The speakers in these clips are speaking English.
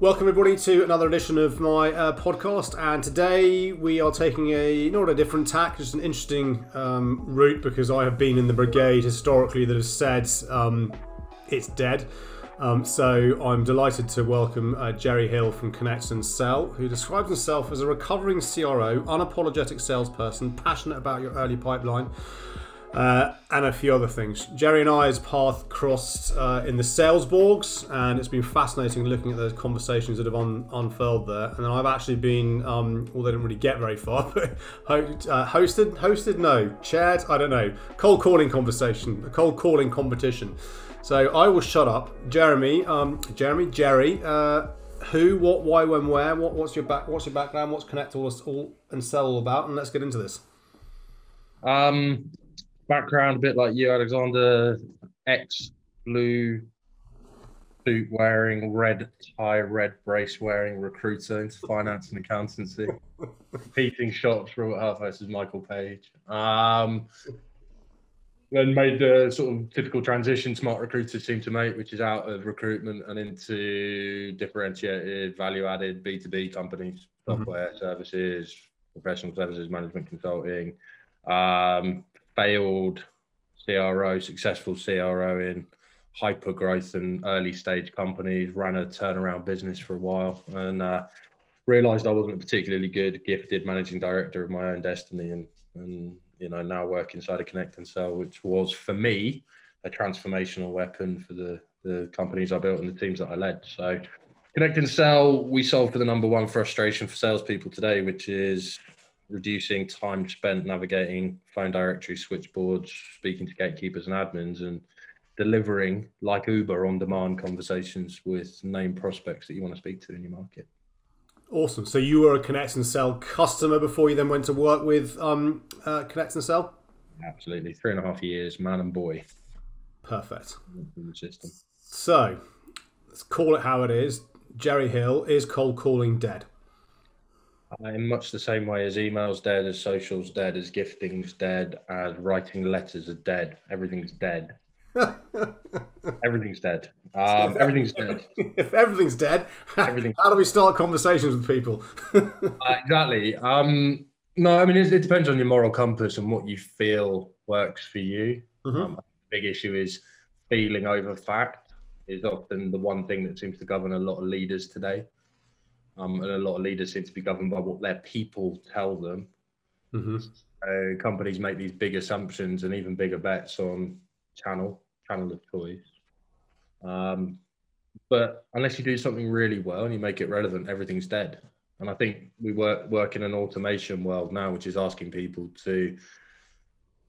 Welcome everybody to another edition of my uh, podcast, and today we are taking a not a different tack, just an interesting um, route because I have been in the brigade historically that has said um, it's dead. Um, so I'm delighted to welcome uh, Gerry Hill from Connect and Sell, who describes himself as a recovering CRO, unapologetic salesperson, passionate about your early pipeline, uh, and a few other things. Gerry and I's path crossed uh, in the Salesborgs, and it's been fascinating looking at those conversations that have un- unfurled there. And then I've actually been, um, well, they didn't really get very far, but uh, hosted, hosted, no, chaired, I don't know, cold calling conversation, a cold calling competition. So I will shut up. Jeremy, um, Jeremy, Gerry, uh, who, what, why, when, where, what, what's your back, what's your background, what's Connect all, all and Sell all about, and let's get into this. Um, background a bit like you, Alexander, ex blue suit wearing, red tie, red brace wearing recruiter into finance and accountancy. Repeating shots for half versus Michael Page. Um, then made the sort of typical transition smart recruiters seem to make, which is out of recruitment and into differentiated, value added B2B companies, mm-hmm. software mm-hmm. services, professional services, management consulting. Um, failed CRO, successful CRO in hyper growth and early stage companies, ran a turnaround business for a while, and uh, realized I wasn't a particularly good, gifted managing director of my own destiny. And, and you know, now work inside a Connect and Sell, which was for me a transformational weapon for the, the companies I built and the teams that I led. So, Connect and Sell, we solve for the number one frustration for salespeople today, which is reducing time spent navigating phone directory switchboards, speaking to gatekeepers and admins, and delivering like Uber on demand conversations with name prospects that you want to speak to in your market. Awesome. So you were a Connect and Sell customer before you then went to work with um, uh, Connect and Sell? Absolutely. Three and a half years, man and boy. Perfect. So let's call it how it is. Gerry Hill is cold calling dead in much the same way as emails dead, as socials dead, as gifting's dead, as writing letters are dead. Everything's dead. everything's dead. Um, everything's dead. If everything's dead, everything. how do we start conversations with people? uh, exactly. Um, no, I mean it, it, depends on your moral compass and what you feel works for you. Mm-hmm. Um, big issue is feeling over fact is often the one thing that seems to govern a lot of leaders today. Um, and a lot of leaders seem to be governed by what their people tell them. Mm-hmm. Companies make these big assumptions and even bigger bets on channel, channel of choice. Um, but unless you do something really well and you make it relevant, everything's dead. And I think we work work in an automation world now, which is asking people to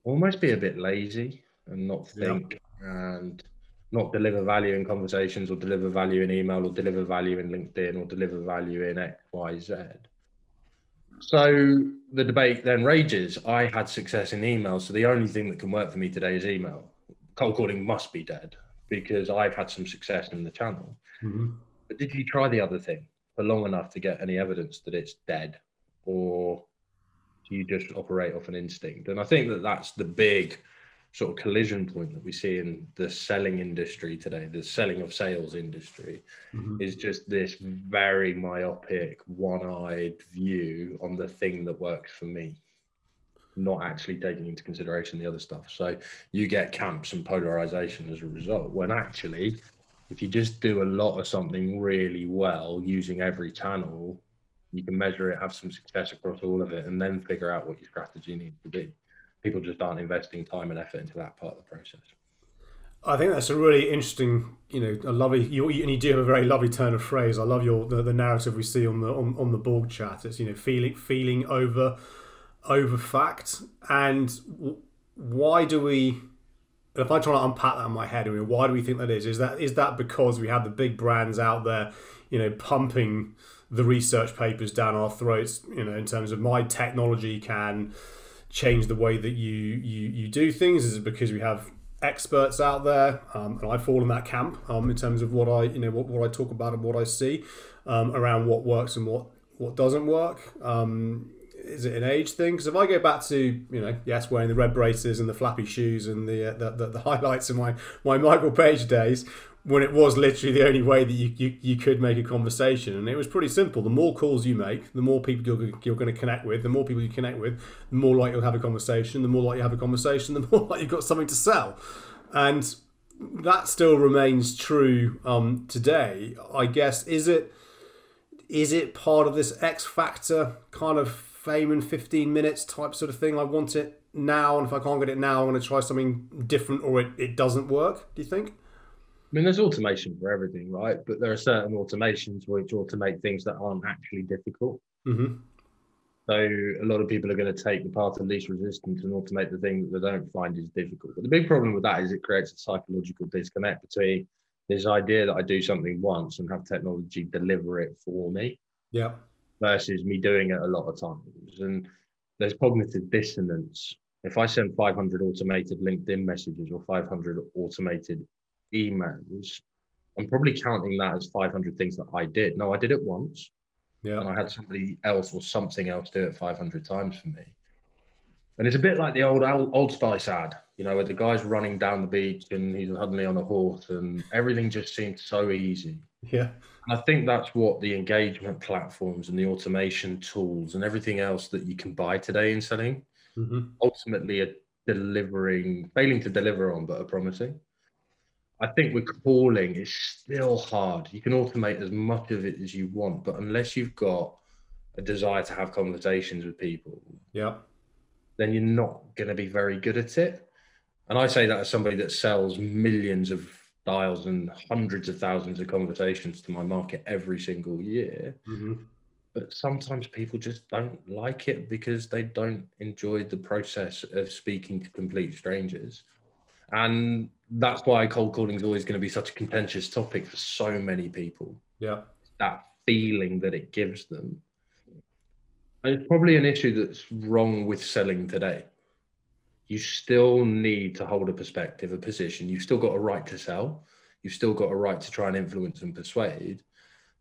almost be a bit lazy and not think yeah. and not deliver value in conversations or deliver value in email or deliver value in LinkedIn or deliver value in X, Y, Z. So the debate then rages. I had success in email, so the only thing that can work for me today is email. Cold calling must be dead because I've had some success in the channel. Mm-hmm. But did you try the other thing for long enough to get any evidence that it's dead, or do you just operate off an instinct? And I think that that's the big sort of collision point that we see in the selling industry today, the selling of sales industry, mm-hmm. is just this very myopic, one eyed view on the thing that works for me, not actually taking into consideration the other stuff. So you get camps and polarization as a result, when actually, if you just do a lot of something really well using every channel, you can measure it, have some success across all of it, and then figure out what your strategy needs to be people just aren't investing time and effort into that part of the process. I think that's a really interesting, you know, a lovely. You, and you do have a very lovely turn of phrase. I love your the, the narrative we see on the on, on the board chat. It's you know feeling feeling over over fact, and why do we? If I try to unpack that in my head, I mean, why do we think that is? Is that is that because we have the big brands out there, you know, pumping the research papers down our throats, you know, in terms of my technology can change the way that you you you do things? Is it because we have experts out there, um, and I fall in that camp um, in terms of what I you know what, what I talk about and what I see um, around what works and what what doesn't work. Um, is it an age thing? Because if I go back to you know yes wearing the red braces and the flappy shoes and the uh, the, the, the, highlights of my my Michael Page days, when it was literally the only way that you, you, you could make a conversation. And it was pretty simple. The more calls you make, the more people you're, you're going to connect with. The more people you connect with, the more likely you'll have a conversation. The more likely you have a conversation, the more likely you've got something to sell. And that still remains true um, today. I guess is it is it part of this X factor kind of fame in 15 minutes type sort of thing? I want it now, and if I can't get it now, I'm going to try something different, or it, it doesn't work. Do you think? I mean, there's automation for everything, right? But there are certain automations which automate things that aren't actually difficult. Mm-hmm. So a lot of people are going to take the path of least resistance and automate the thing that they don't find is difficult. But the big problem with that is it creates a psychological disconnect between this idea that I do something once and have technology deliver it for me. Yeah. Versus me doing it a lot of times. And there's cognitive dissonance. If I send 500 automated LinkedIn messages or 500 automated emails, I'm probably counting that as 500 things that I did. No, I did it once. Yeah. And I had somebody else or something else do it 500 times for me. And it's a bit like the old Old Spice ad, you know, where the guy's running down the beach and he's suddenly on a horse and everything just seems so easy. Yeah. And I think that's what the engagement platforms and the automation tools and everything else that you can buy today in selling mm-hmm. ultimately are delivering, failing to deliver on, but are promising. I think with calling, it's still hard. You can automate as much of it as you want, but unless you've got a desire to have conversations with people, yeah, then you're not going to be very good at it. And I say that as somebody that sells millions of dials and hundreds of thousands of conversations to my market every single year. Mm-hmm. But sometimes people just don't like it because they don't enjoy the process of speaking to complete strangers. And that's why cold calling is always going to be such a contentious topic for so many people. Yeah. That feeling that it gives them. And it's probably an issue that's wrong with selling today. You still need to hold a perspective, a position. You've still got a right to sell. You've still got a right to try and influence and persuade.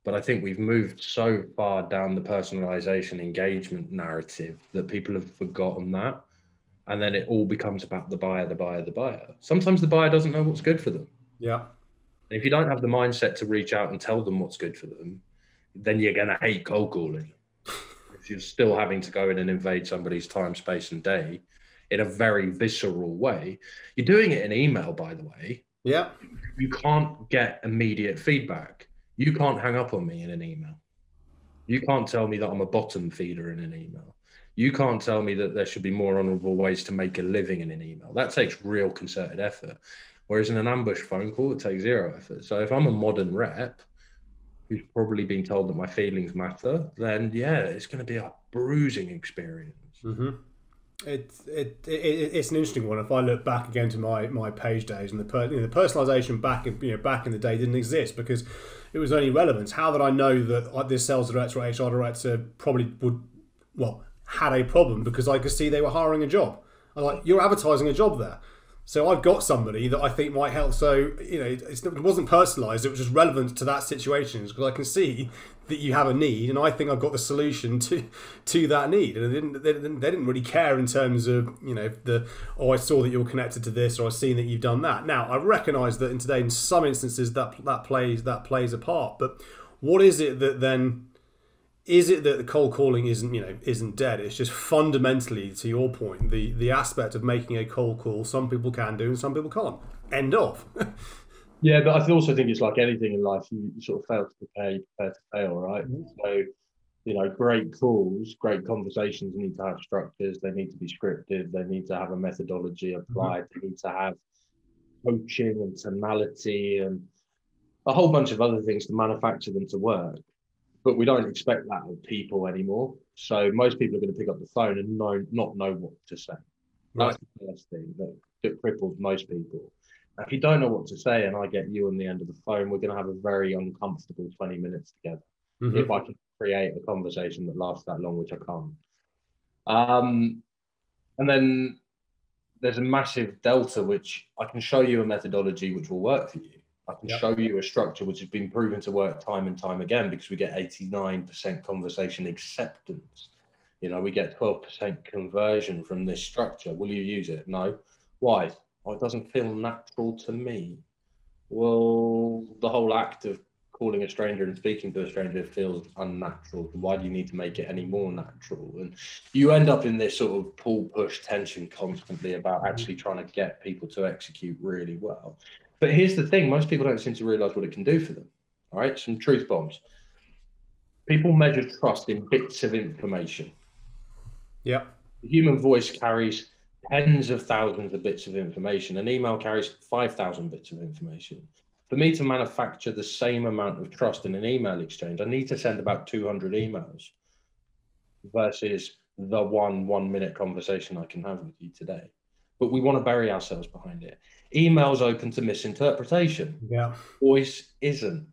But I think we've moved so far down the personalization engagement narrative that people have forgotten that and then it all becomes about the buyer, the buyer, the buyer. Sometimes the buyer doesn't know what's good for them. Yeah. if you don't have the mindset to reach out and tell them what's good for them, then you're going to hate cold calling. if you're still having to go in and invade somebody's time, space, and day in a very visceral way, you're doing it in email, by the way. Yeah. You can't get immediate feedback. You can't hang up on me in an email. You can't tell me that I'm a bottom feeder in an email. You can't tell me that there should be more honorable ways to make a living in an email. That takes real concerted effort. Whereas in an ambush phone call, it takes zero effort. So if I'm a modern rep who's probably been told that my feelings matter, then yeah, it's going to be a bruising experience. Mm-hmm. It, it, it, it's an interesting one. If I look back again to my, my page days and the per, you know, the personalization back in you know back in the day didn't exist because it was only relevance. How did I know that this sales director or HR director probably would well had a problem because I could see they were hiring a job. I'm like, you're advertising a job there. So I've got somebody that I think might help. So you know, it wasn't personalised; it was just relevant to that situation because I can see that you have a need, and I think I've got the solution to to that need. And they didn't, they didn't, they didn't really care in terms of you know the oh I saw that you're connected to this or I've seen that you've done that. Now I recognise that in today, in some instances, that that plays that plays a part. But what is it that then is it that the cold calling isn't you know isn't dead? It's just fundamentally to your point the the aspect of making a cold call some people can do and some people can't. End of. Yeah but i also think it's like anything in life you, sort of fail to prepare you prepare to fail right? Mm-hmm. so you know great calls great conversations need to have structures they need to be scripted they need to have a methodology applied mm-hmm. they need to have coaching and tonality and a whole bunch of other things to manufacture them to work but we don't expect that of people anymore. So most people are going to pick up the phone and know not know what to say. Right. That's the first thing that, that cripples most people. if you don't know what to say, and I get you on the end of the phone, we're going to have a very uncomfortable 20 minutes together. Mm-hmm. If I can create a conversation that lasts that long, which I can't. Um, and then there's a massive delta, which I can show you a methodology which will work for you. I can yep. show you a structure which has been proven to work time and time again because we get 89% conversation acceptance. You know, we get 12% conversion from this structure. Will you use it? No. Why? Well, it doesn't feel natural to me. Well, the whole act of calling a stranger and speaking to a stranger feels unnatural. Why do you need to make it any more natural? And you end up in this sort of pull push tension constantly about mm-hmm. actually trying to get people to execute really well. But here's the thing most people don't seem to realize what it can do for them. All right, some truth bombs. People measure trust in bits of information. Yeah. The human voice carries tens of thousands of bits of information. An email carries 5,000 bits of information for me to manufacture the same amount of trust in an email exchange, I need to send about 200 emails versus the one one minute conversation I can have with you today. But we want to bury ourselves behind it. Email's open to misinterpretation. Yeah. Voice isn't.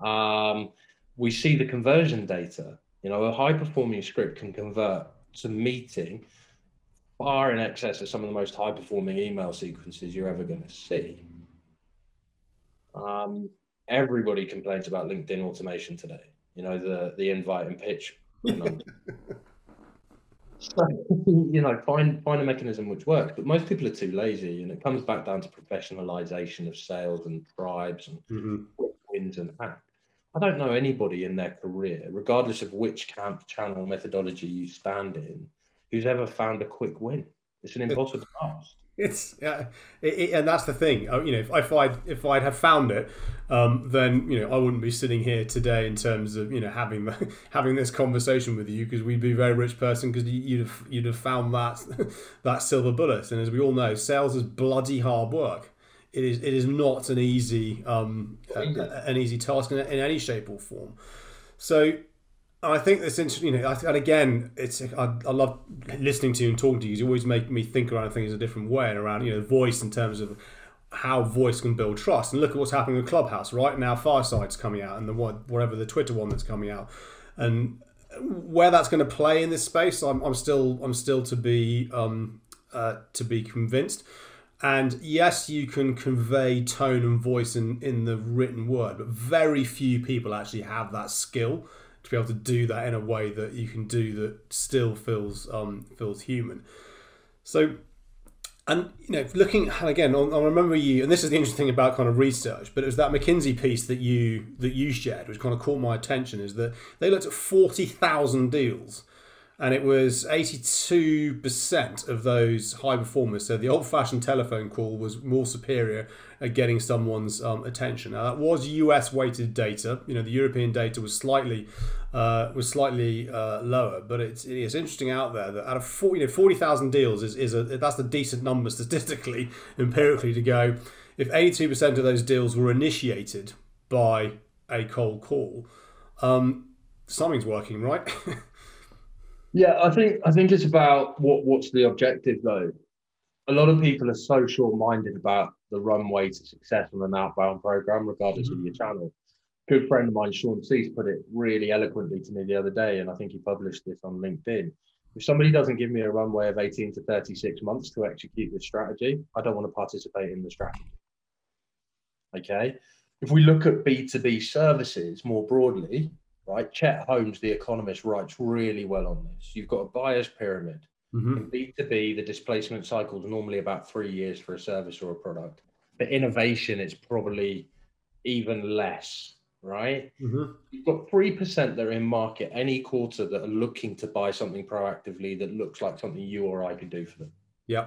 Um, we see the conversion data. You know, a high performing script can convert to meeting far in excess of some of the most high performing email sequences you're ever going to see. Um, everybody complains about LinkedIn automation today. You know, the the invite and pitch. You know. So, you know, find find a mechanism which works. But most people are too lazy, and it comes back down to professionalization of sales and tribes and mm-hmm. wins and hacks. I don't know anybody in their career, regardless of which camp, channel, methodology you stand in, who's ever found a quick win. It's an impossible task. It's yeah, it, it, and that's the thing. Uh, you know, if, if I'd if I'd have found it, um, then you know I wouldn't be sitting here today in terms of you know having the, having this conversation with you because we'd be a very rich person because you'd have you'd have found that that silver bullet. And as we all know, sales is bloody hard work. It is it is not an easy um, an easy task in, in any shape or form. So I think that's interesting. You know, and again, it's I, I love listening to you and talking to you. You always make me think around things a different way and around you know voice in terms of how voice can build trust. And look at what's happening with Clubhouse right now. Fireside's coming out, and the whatever the Twitter one that's coming out, and where that's going to play in this space, I'm, I'm still I'm still to be um, uh, to be convinced. And yes, you can convey tone and voice in, in the written word, but very few people actually have that skill to be able to do that in a way that you can do that still feels um, feels human. So, and you know, looking again, I remember you, and this is the interesting thing about kind of research, but it was that McKinsey piece that you that you shared, which kind of caught my attention, is that they looked at forty thousand deals and it was 82% of those high performers. So the old-fashioned telephone call was more superior at getting someone's um, attention. Now that was US-weighted data. You know, the European data was slightly uh, was slightly uh, lower, but it's it's interesting out there that out of 40, you know, 40,000 deals is is a that's a decent number statistically, empirically to go. If 82% of those deals were initiated by a cold call, um, something's working, right? Yeah, I think I think it's about what what's the objective though. A lot of people are so short-minded about the runway to success on an outbound program, regardless mm-hmm. of your channel. Good friend of mine, Sean Cease, put it really eloquently to me the other day, and I think he published this on LinkedIn. If somebody doesn't give me a runway of 18 to 36 months to execute this strategy, I don't want to participate in the strategy. Okay. If we look at B2B services more broadly, right? Chet Holmes, the economist, writes really well on this. You've got a buyer's pyramid. Mm-hmm. In B2B, the displacement cycle is normally about three years for a service or a product. But innovation, it's probably even less, right? Mm-hmm. You've got 3% that are in market any quarter that are looking to buy something proactively that looks like something you or I could do for them. Yeah.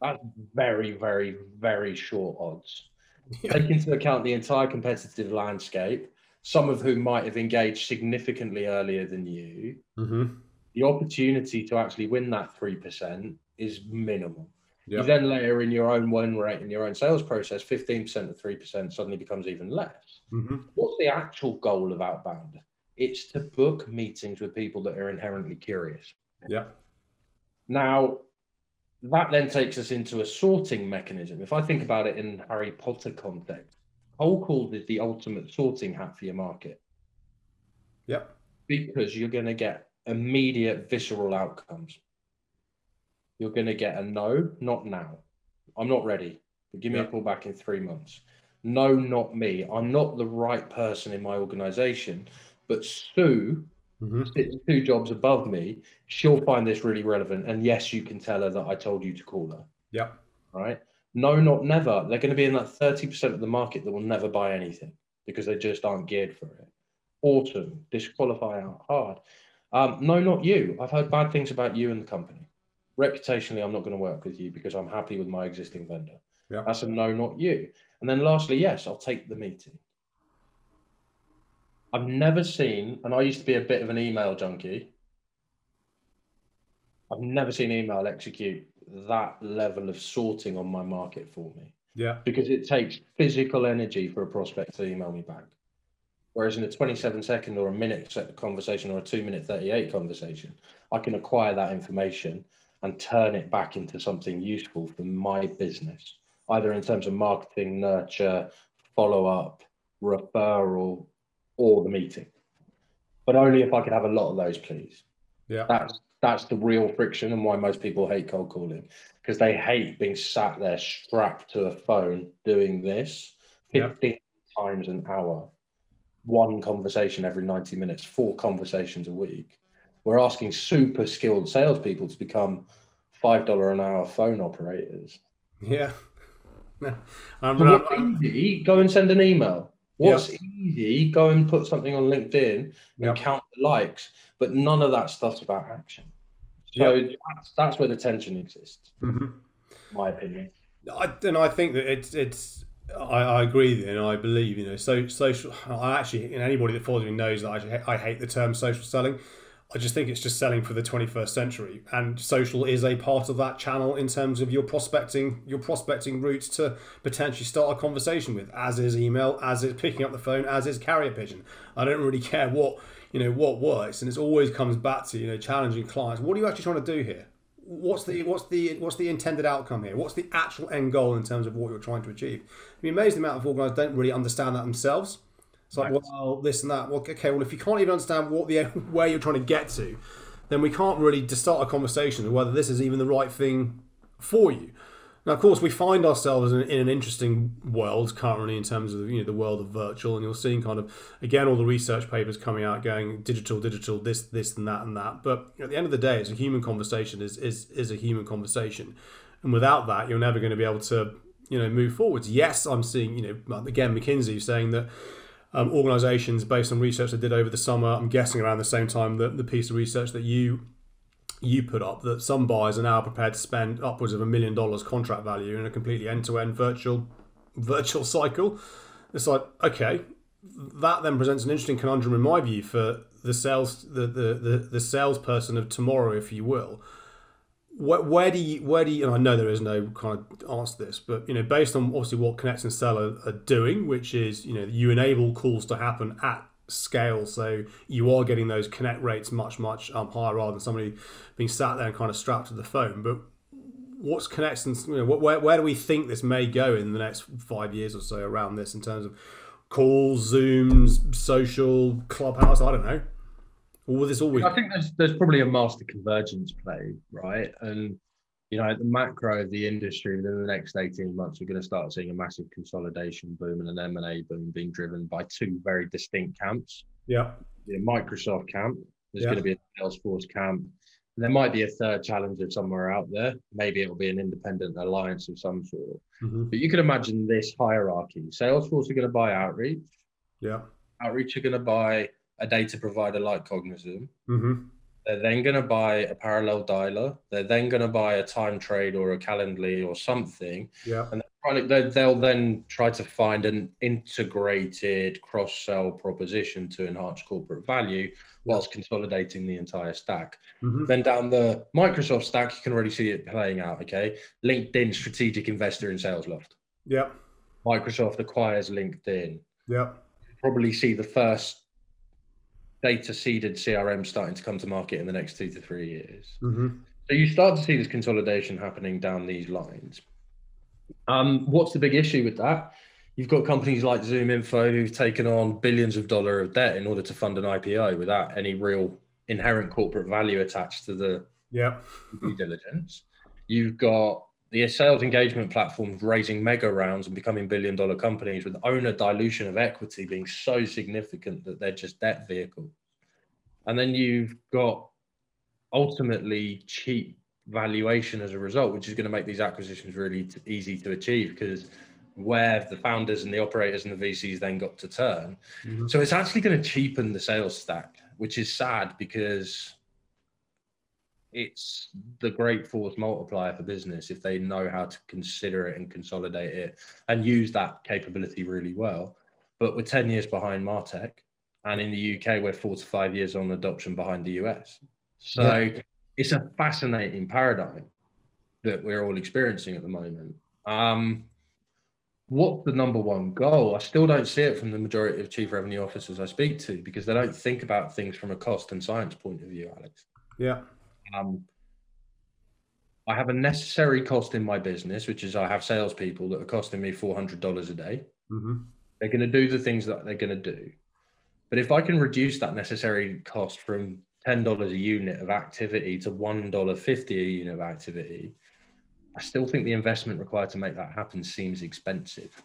That's very, very, very short odds. Take into account the entire competitive landscape some of whom might have engaged significantly earlier than you, mm-hmm. The opportunity to actually win that 3% is minimal. Yep. You then layer in your own win rate and your own sales process, 15% of 3% suddenly becomes even less. Mm-hmm. What's the actual goal of outbound? It's to book meetings with people that are inherently curious. Yeah. Now, that then takes us into a sorting mechanism. If I think about it in Harry Potter context, Cold call is the ultimate sorting hat for your market. Yep. Because you're going to get immediate visceral outcomes. You're going to get a no, not now. I'm not ready. But give me yep. a call back in three months. No, not me. I'm not the right person in my organization. But Sue mm-hmm. sits two jobs above me. She'll find this really relevant. And yes, you can tell her that I told you to call her. Yeah. Right No, not never. They're going to be in that 30% of the market that will never buy anything because they just aren't geared for it. Autumn, disqualify out hard. Um, no, not you. I've heard bad things about you and the company. Reputationally, I'm not going to work with you because I'm happy with my existing vendor. Yeah. That's a no, not you. And then lastly, yes, I'll take the meeting. I've never seen, and I used to be a bit of an email junkie. I've never seen email execute that level of sorting on my market for me. Yeah. Because it takes physical energy for a prospect to email me back. Whereas in a 27 second or a minute conversation or a two minute 38 conversation, I can acquire that information and turn it back into something useful for my business, either in terms of marketing, nurture, follow up, referral, or the meeting. But only if I could have a lot of those, please. Yeah. That's that's the real friction and why most people hate cold calling because they hate being sat there strapped to a phone doing this 15 yep. times an hour one conversation every 90 minutes four conversations a week. We're asking super skilled salespeople to become five dollar an hour phone operators. Yeah. Um, what's easy? Go and send an email. What's yep. easy? Go and put something on linkedin and count the likes but none of that stuff's about action. So that's, that's where the tension exists, mm-hmm. my opinion. I, and I think that it's it's I, I agree and I believe you know so social. I actually anybody that follows me knows that I, I hate the term social selling. I just think it's just selling for the 21st century, and social is a part of that channel in terms of your prospecting, your prospecting routes to potentially start a conversation with, as is email, as is picking up the phone, as is carrier pigeon. I don't really care what you know what works, and it always comes back to you know challenging clients. What are you actually trying to do here? What's the what's the what's the intended outcome here? What's the actual end goal in terms of what you're trying to achieve? Mean, amazed the amount of organisers don't really understand that themselves. It's like, right. well, this and that. Well, okay, well, if you can't even understand what the where you're trying to get to, then we can't really just start a conversation of whether this is even the right thing for you. Now, of course, we find ourselves in, in, an interesting world currently in terms of you know the world of virtual, and you're seeing kind of again all the research papers coming out going digital, digital, this, this, and that, and that. But at the end of the day, it's a human conversation. is is is a human conversation, and without that, you're never going to be able to you know move forwards. Yes, I'm seeing you know again McKinsey saying that. Um, organizations based on research they did over the summer, I'm guessing around the same time that the piece of research that you you put up that some buyers are now prepared to spend upwards of a million dollars contract value in a completely end-to-end virtual virtual cycle. It's like okay, that then presents an interesting conundrum in my view for the sales the the the, the salesperson of tomorrow, if you will. Where, where do you where do you and I know there is no kind of answer to this, but you know based on obviously what Connect and Sell are, are doing, which is you know you enable calls to happen at scale. So you are getting those connect rates much, much um, higher rather than somebody being sat there and kind of strapped to the phone. But what's Connect and you know, where, where do we think this may go in the next five years or so around this in terms of calls, Zooms, social, clubhouse? I don't know. Will this always? I think there's there's probably a master convergence play, right? And you know, the macro of the industry within the next 18 months, we're going to start seeing a massive consolidation boom and an M&A boom being driven by two very distinct camps. Yeah. The Microsoft camp, there's yeah. going to be a Salesforce camp. And there might be a third challenger somewhere out there. Maybe it will be an independent alliance of some sort. Mm-hmm. But you can imagine this hierarchy. Salesforce are going to buy Outreach. Yeah. Outreach are going to buy a data provider like Cognism. Mm-hmm. They're then going to buy a parallel dialer. They're then going to buy a time trade or a Calendly or something. Yeah. And they'll then try to find an integrated cross sell proposition to enhance corporate value whilst consolidating the entire stack. Mm-hmm. Then down the Microsoft stack, you can already see it playing out. Okay. LinkedIn strategic investor in SalesLoft. Yeah. Microsoft acquires LinkedIn. Yeah. Probably see the first data seeded CRM starting to come to market in the next two to three years. Mm-hmm. So you start to see this consolidation happening down these lines. Um, what's the big issue with that? You've got companies like ZoomInfo who've taken on billions of dollar of debt in order to fund an IPO without any real inherent corporate value attached to the yeah. due diligence. You've got the sales engagement platforms raising mega rounds and becoming billion dollar companies with owner dilution of equity being so significant that they're just debt vehicles. And then you've got ultimately cheap valuation as a result, which is going to make these acquisitions really t- easy to achieve because where the founders and the operators and the VCs then got to turn. Mm-hmm. So it's actually going to cheapen the sales stack, which is sad because it's the great force multiplier for business if they know how to consider it and consolidate it and use that capability really well. But we're 10 years behind Martech. And in the UK, we're four to five years on adoption behind the US. So yeah. it's a fascinating paradigm that we're all experiencing at the moment. Um, what's the number one goal? I still don't see it from the majority of chief revenue officers I speak to because they don't think about things from a cost and science point of view, Alex. Yeah. Um, I have a necessary cost in my business, which is I have salespeople that are costing me four hundred dollars a day. Mm-hmm. They're going to do the things that they're going to do, but if I can reduce that necessary cost from ten dollars a unit of activity to one dollar fifty a unit of activity, I still think the investment required to make that happen seems expensive.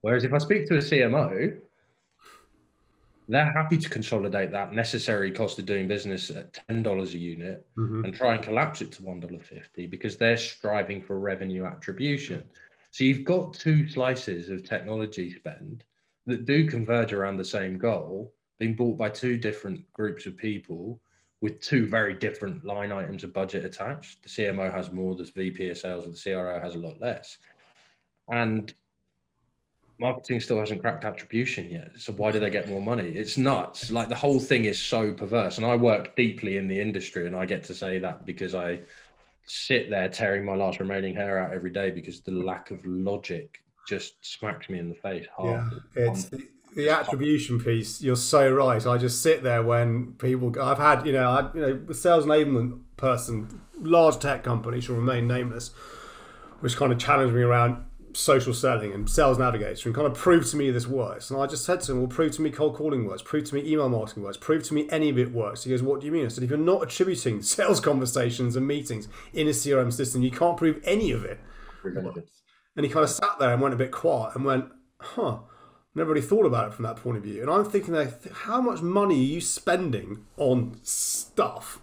Whereas if I speak to a CMO they're happy to consolidate that necessary cost of doing business at ten dollars a unit mm-hmm. and try and collapse it to one dollar fifty because they're striving for revenue attribution. So you've got two slices of technology spend that do converge around the same goal, being bought by two different groups of people with two very different line items of budget attached. The CMO has more, the VP of sales, and the CRO has a lot less. And marketing still hasn't cracked attribution yet. So why do they get more money? It's nuts. Like the whole thing is so perverse. And I work deeply in the industry, and I get to say that because I sit there tearing my last remaining hair out every day because the lack of logic just smacks me in the face hard. Yeah, it's the, the attribution piece. You're so right. I just sit there when people. I've had you know, I, you know, sales enablement person, large tech company shall remain nameless, which kind of challenged me around social selling and sales navigator and kind of prove to me this works. And I just said to him, well, prove to me cold calling works, prove to me email marketing works, prove to me any of it works. He goes, what do you mean? I said, if you're not attributing sales conversations and meetings in a CRM system, you can't prove any of it. And he kind of sat there and went a bit quiet and went, huh, never really thought about it from that point of view. And I'm thinking, how much money are you spending on stuff?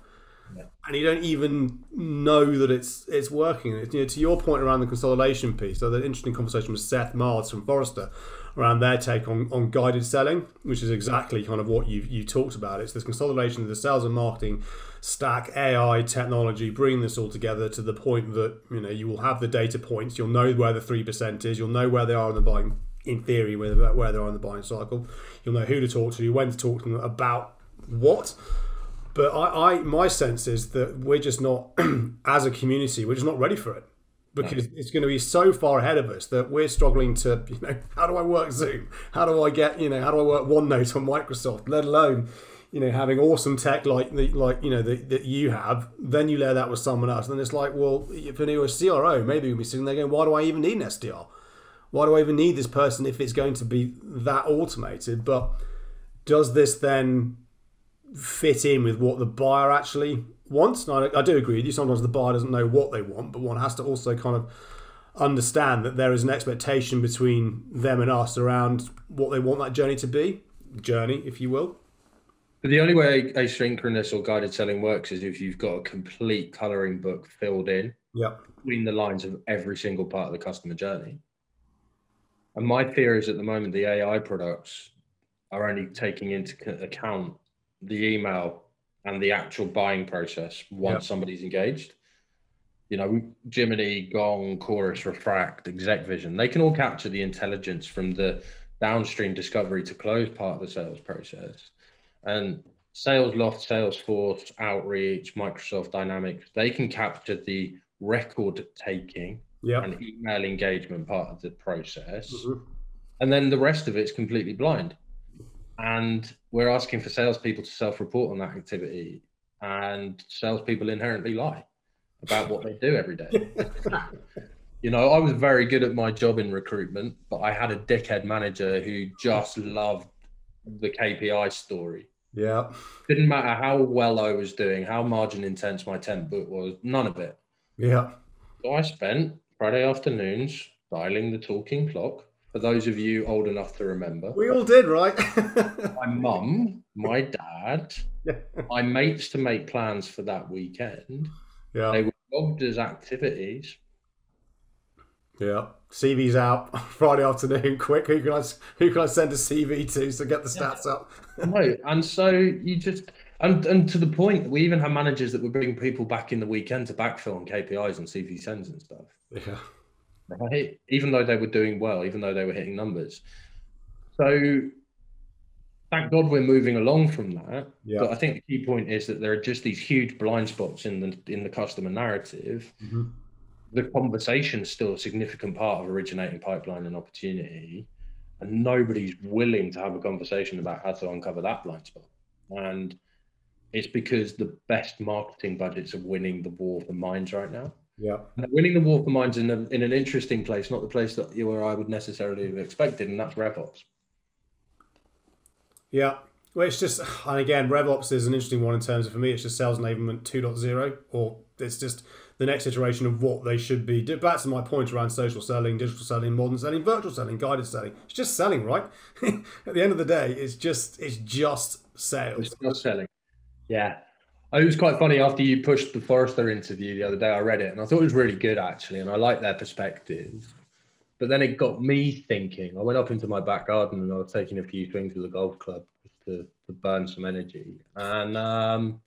And you don't even know that it's it's working. You know, to your point around the consolidation piece, so the interesting conversation with Seth Marrs from Forrester around their take on, on guided selling, which is exactly kind of what you you talked about. It's this consolidation of the sales and marketing stack, AI, technology, bringing this all together to the point that you know you will have the data points, you'll know where the three percent is, you'll know where they are in the buying, in theory, where where they are in the buying cycle, you'll know who to talk to, when to talk to them about what but I, I, my sense is that we're just not, as a community, we're just not ready for it because no. it's going to be so far ahead of us that we're struggling to, you know, how do I work Zoom? How do I get, you know, how do I work OneNote on Microsoft? Let alone, you know, having awesome tech like the, like you know that you have. Then you layer that with someone else, and then it's like, well, if you're a CRO, maybe you'll be sitting there going, why do I even need an SDR? Why do I even need this person if it's going to be that automated? But does this then fit in with what the buyer actually wants. And I, I do agree with you. Sometimes the buyer doesn't know what they want, but one has to also kind of understand that there is an expectation between them and us around what they want that journey to be, journey, if you will. But the only way asynchronous or guided selling works is if you've got a complete coloring book filled in yep. between the lines of every single part of the customer journey. And my fear is at the moment the AI products are only taking into account the email and the actual buying process once yep. somebody's engaged. You know, Jiminny, Gong, Chorus, Refract, Exec Vision, they can all capture the intelligence from the downstream discovery to close part of the sales process. And Sales Salesloft, Salesforce, Outreach, Microsoft Dynamics, they can capture the record taking yep. and email engagement part of the process. Mm-hmm. And then the rest of it's completely blind and we're asking for salespeople to self-report on that activity, and salespeople inherently lie about what they do every day. you know, I was very good at my job in recruitment, but I had a dickhead manager who just loved the KPI story. Yeah. Didn't matter how well I was doing, how margin intense my temp book was, none of it. Yeah. So I spent Friday afternoons dialing the talking clock for those of you old enough to remember. We all did, right? my mum, my dad, my mates to make plans for that weekend. Yeah. They were logged as activities. Yeah, CV's out Friday afternoon. Quick, who can I who can I send a CV to to get the stats yeah. up? no, and so you just and and to the point, we even have managers that were bringing people back in the weekend to backfill on KPIs and CV sends and stuff. Yeah. Right. Even though they were doing well, even though they were hitting numbers. So thank God we're moving along from that. Yeah. But I think the key point is that there are just these huge blind spots in the in the customer narrative. Mm-hmm. The conversation is still a significant part of originating pipeline and opportunity, and nobody's willing to have a conversation about how to uncover that blind spot. And it's because the best marketing budgets are winning the war for minds right now. Yeah, and winning the war for minds in, a, in an interesting place, not the place that you or I would necessarily have expected, and that's RevOps. Yeah. Well, it's just, and again, RevOps is an interesting one in terms of, for me, it's just sales enablement 2.0, or it's just the next iteration of what they should be. Back to my point around social selling, digital selling, modern selling, virtual selling, guided selling. It's just selling, right? At the end of the day, it's just it's just sales. It's just selling. Yeah. It was quite funny after you pushed the Forrester interview the other day. I read it and I thought it was really good actually, and I like their perspective. But then it got me thinking. I went up into my back garden and I was taking a few swings with the golf club to, to burn some energy. And um,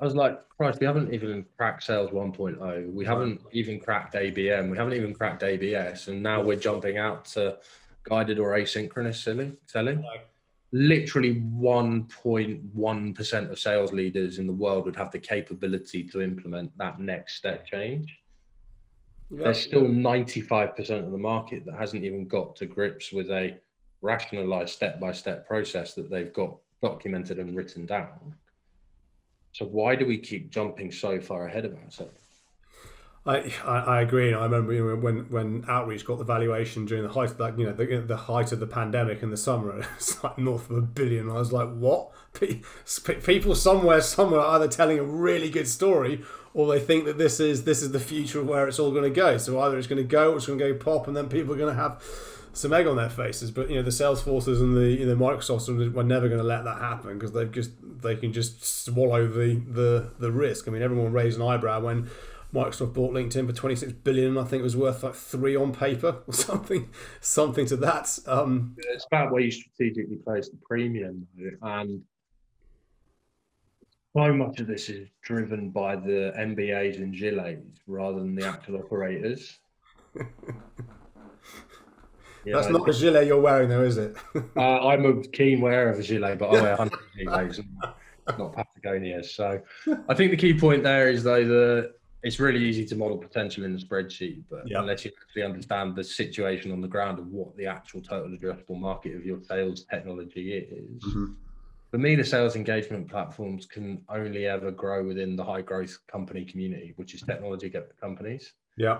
I was like, Christ, we haven't even cracked sales 1.0. We haven't even cracked ABM. We haven't even cracked ABS. And now we're jumping out to guided or asynchronous selling. selling. Literally 1.1% of sales leaders in the world would have the capability to implement that next step change. There's still 95% of the market that hasn't even got to grips with a rationalized step by step process that they've got documented and written down. So why do we keep jumping so far ahead of ourselves? I, I, agree. I remember you know, when when Outreach got the valuation during the height of that, you know, the, the height of the pandemic in the summer, it's like north of a billion. I was like, what? People somewhere, somewhere, are either telling a really good story or they think that this is this is the future of where it's all going to go. So either it's going to go, or it's going to go pop, and then people are going to have some egg on their faces. But you know, the Salesforces and the you know, Microsofts are never going to let that happen because they've just they can just swallow the the the risk. I mean, everyone raised an eyebrow when. Microsoft bought LinkedIn for 26 billion. and I think it was worth like three on paper or something, something to that. Um, it's about where you strategically place the premium, and so much of this is driven by the MBAs and gilets rather than the actual operators. That's not a gilet you're wearing, though, is it? uh, I'm a keen wearer of a gilet, but I wear 100 gilets, not Patagonias. So I think the key point there is, though, that it's really easy to model potential in the spreadsheet, but yep. unless you actually understand the situation on the ground of what the actual total addressable market of your sales technology is, mm-hmm for me, the sales engagement platforms can only ever grow within the high growth company community, which is technology companies. Yeah.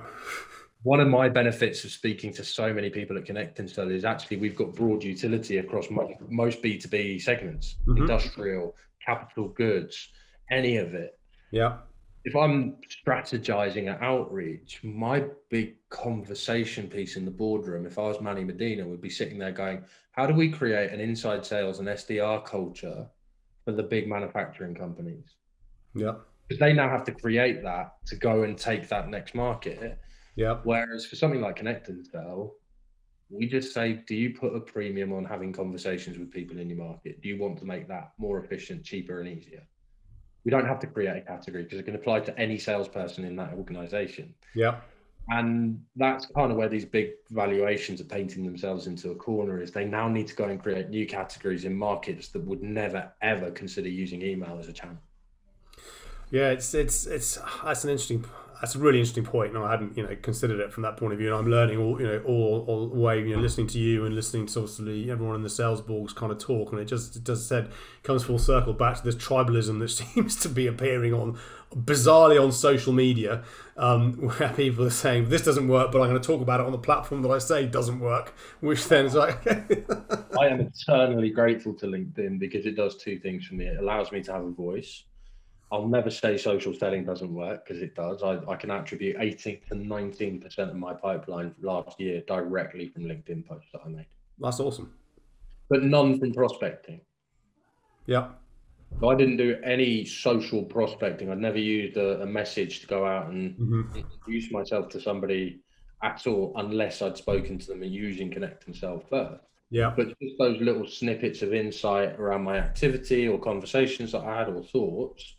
One of my benefits of speaking to so many people at Connect and Sell is actually we've got broad utility across most B2B segments, mm-hmm. industrial, capital goods, any of it. Yeah if I'm strategizing at outreach, my big conversation piece in the boardroom, if I was Manny Medina, would be sitting there going, how do we create an inside sales and SDR culture for the big manufacturing companies? Yeah. Because they now have to create that to go and take that next market. Yeah. Whereas for something like Connect and Sell, we just say, do you put a premium on having conversations with people in your market? Do you want to make that more efficient, cheaper, and easier? We don't have to create a category because it can apply to any salesperson in that organization. Yeah. And that's kind of where these big valuations are painting themselves into a corner is they now need to go and create new categories in markets that would never ever consider using email as a channel. Yeah, it's it's it's that's an interesting that's a really interesting point, and I hadn't you know considered it from that point of view. And I'm learning all you know all all the way you know listening to you and listening to obviously everyone in the sales boards kind of talk, and it just it said comes full circle back to this tribalism that seems to be appearing on bizarrely on social media, um, where people are saying this doesn't work, but I'm going to talk about it on the platform that I say doesn't work, which then is like. I am eternally grateful to LinkedIn because it does two things for me. It allows me to have a voice I'll never say social selling doesn't work because it does. I, I can attribute 18 to 19% of my pipeline last year directly from LinkedIn posts that I made. That's awesome. But none from prospecting. Yeah. So I didn't do any social prospecting. I'd never used a, a message to go out and mm-hmm. introduce myself to somebody at all, unless I'd spoken to them and using Connect and Sell first. Yeah. But just those little snippets of insight around my activity or conversations that I had or thoughts.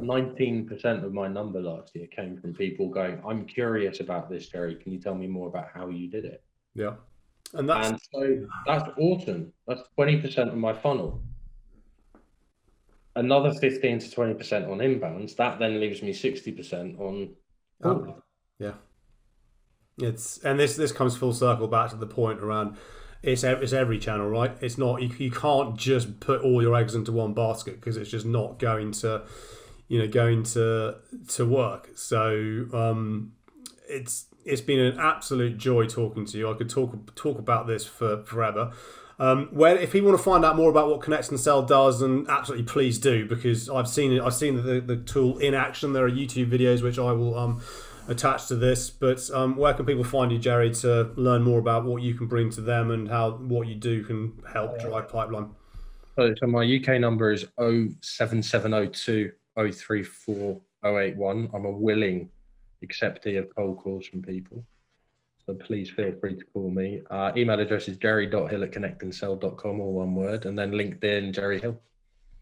19% of my number last year came from people going, I'm curious about this, Gerry. Can you tell me more about how you did it? Yeah. And that's and so that's awesome. That's 20% of my funnel. Another 15 to 20% on inbounds. That then leaves me 60% on. Oh, yeah. It's and this this comes full circle back to the point around it's it's every channel, right? It's not you, you can't just put all your eggs into one basket because it's just not going to you know going to to work. So um, it's it's been an absolute joy talking to you. I could talk talk about this for forever. Um, where if you want to find out more about what Connect and Sell does, and absolutely please do because I've seen it. I've seen the, the tool in action. There are YouTube videos which I will um, attach to this. But um, where can people find you, Gerry, to learn more about what you can bring to them and how what you do can help drive pipeline? So my UK number is 07702 034 081. I'm a willing acceptee of cold calls from people. So please feel free to call me. Uh, email address is gerry.hill at connectandsell.com, all one word. And then LinkedIn, Gerry Hill.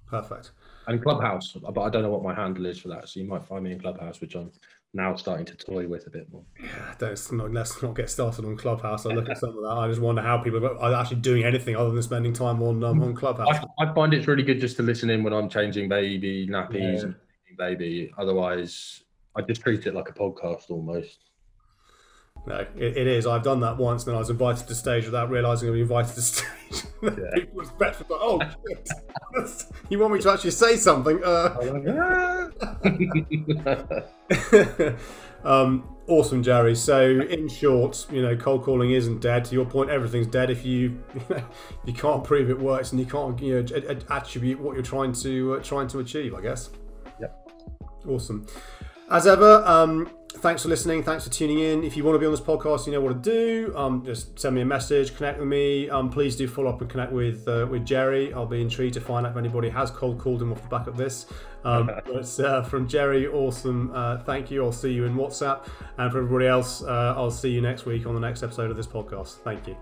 Perfect. And Clubhouse, but I don't know what my handle is for that. So you might find me in Clubhouse, which I'm now starting to toy with a bit more. Yeah, let's not, let's not get started on Clubhouse. I look at some of that. I just wonder how people are actually doing anything other than spending time on um, on Clubhouse. I, I, find it's really good just to listen in when I'm changing baby nappies yeah. and baby. Otherwise, I just treat it like a podcast almost. No, it, it is. I've done that once, and then I was invited to stage without realizing I was invited to stage. Yeah. People was like, "Oh, shit. you want me to actually say something?" Uh... um, awesome, Gerry. So, in short, you know, cold calling isn't dead. To your point, everything's dead if you you can't prove it works and you can't you know attribute what you're trying to uh, trying to achieve. I guess. Yep. Awesome. As ever, um, thanks for listening. Thanks for tuning in. If you want to be on this podcast, you know what to do. Um, just send me a message, connect with me. Um, please do follow up and connect with uh, with Gerry. I'll be intrigued to find out if anybody has cold called him off the back of this. Um, but uh, from Gerry, awesome. Uh, thank you. I'll see you in WhatsApp. And for everybody else, uh, I'll see you next week on the next episode of this podcast. Thank you.